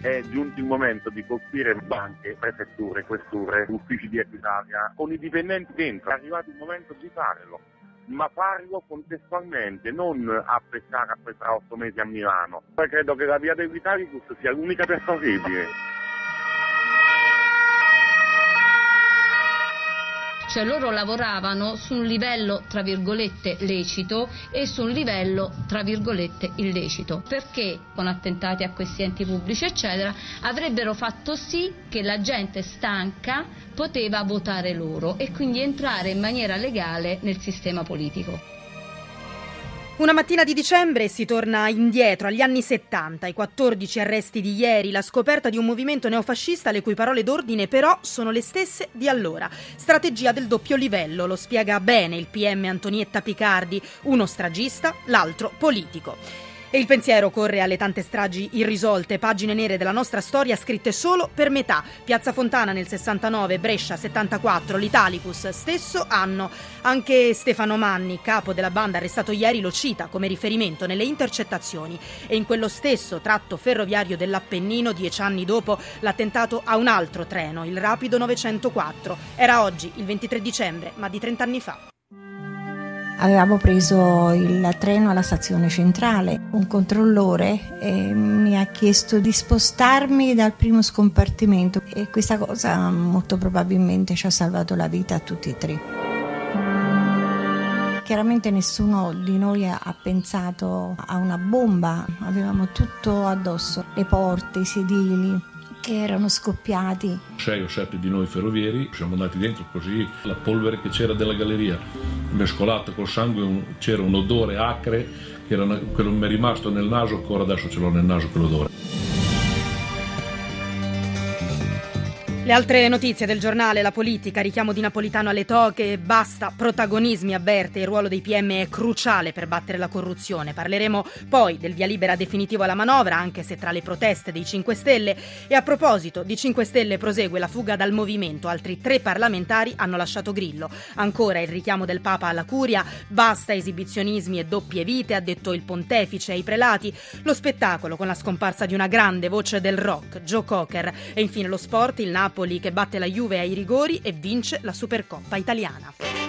è giunto il momento di colpire banche, prefetture, questure, uffici di Equitalia, con i dipendenti dentro. È arrivato il momento di farlo, ma farlo contestualmente, non a pescare a questa otto mesi a Milano. Poi credo che la via dell'Italicus sia l'unica percorribile. Cioè loro lavoravano su un livello tra virgolette lecito e su un livello tra virgolette illecito, perché con attentati a questi enti pubblici eccetera avrebbero fatto sì che la gente stanca poteva votare loro e quindi entrare in maniera legale nel sistema politico. Una mattina di dicembre si torna indietro agli anni 70, i 14 arresti di ieri, la scoperta di un movimento neofascista le cui parole d'ordine però sono le stesse di allora. Strategia del doppio livello, lo spiega bene il PM Antonietta Picardi, uno stragista, l'altro politico. E il pensiero corre alle tante stragi irrisolte, pagine nere della nostra storia scritte solo per metà. Piazza Fontana nel 69, Brescia 74, l'Italicus stesso anno. Anche Stefano Manni, capo della banda arrestato ieri, lo cita come riferimento nelle intercettazioni. E in quello stesso tratto ferroviario dell'Appennino, dieci anni dopo, l'attentato a un altro treno, il Rapido 904. Era oggi, il 23 dicembre, ma di 30 anni fa. Avevamo preso il treno alla stazione centrale, un controllore eh, mi ha chiesto di spostarmi dal primo scompartimento e questa cosa molto probabilmente ci ha salvato la vita a tutti e tre. Chiaramente nessuno di noi ha pensato a una bomba, avevamo tutto addosso, le porte, i sedili, che erano scoppiati. Sei o sette di noi ferrovieri siamo andati dentro così, la polvere che c'era della galleria mescolata col sangue c'era un odore acre che era che mi è rimasto nel naso, ancora adesso ce l'ho nel naso quell'odore. Le altre notizie del giornale, la politica, richiamo di Napolitano alle toche, basta protagonismi, avverte, il ruolo dei PM è cruciale per battere la corruzione. Parleremo poi del via libera definitivo alla manovra, anche se tra le proteste dei 5 Stelle. E a proposito di 5 Stelle prosegue la fuga dal movimento, altri tre parlamentari hanno lasciato Grillo. Ancora il richiamo del Papa alla curia, basta esibizionismi e doppie vite, ha detto il pontefice ai prelati. Lo spettacolo con la scomparsa di una grande voce del rock, Joe Cocker. E infine lo sport, il Napoli Napoli che batte la Juve ai rigori e vince la Supercoppa italiana.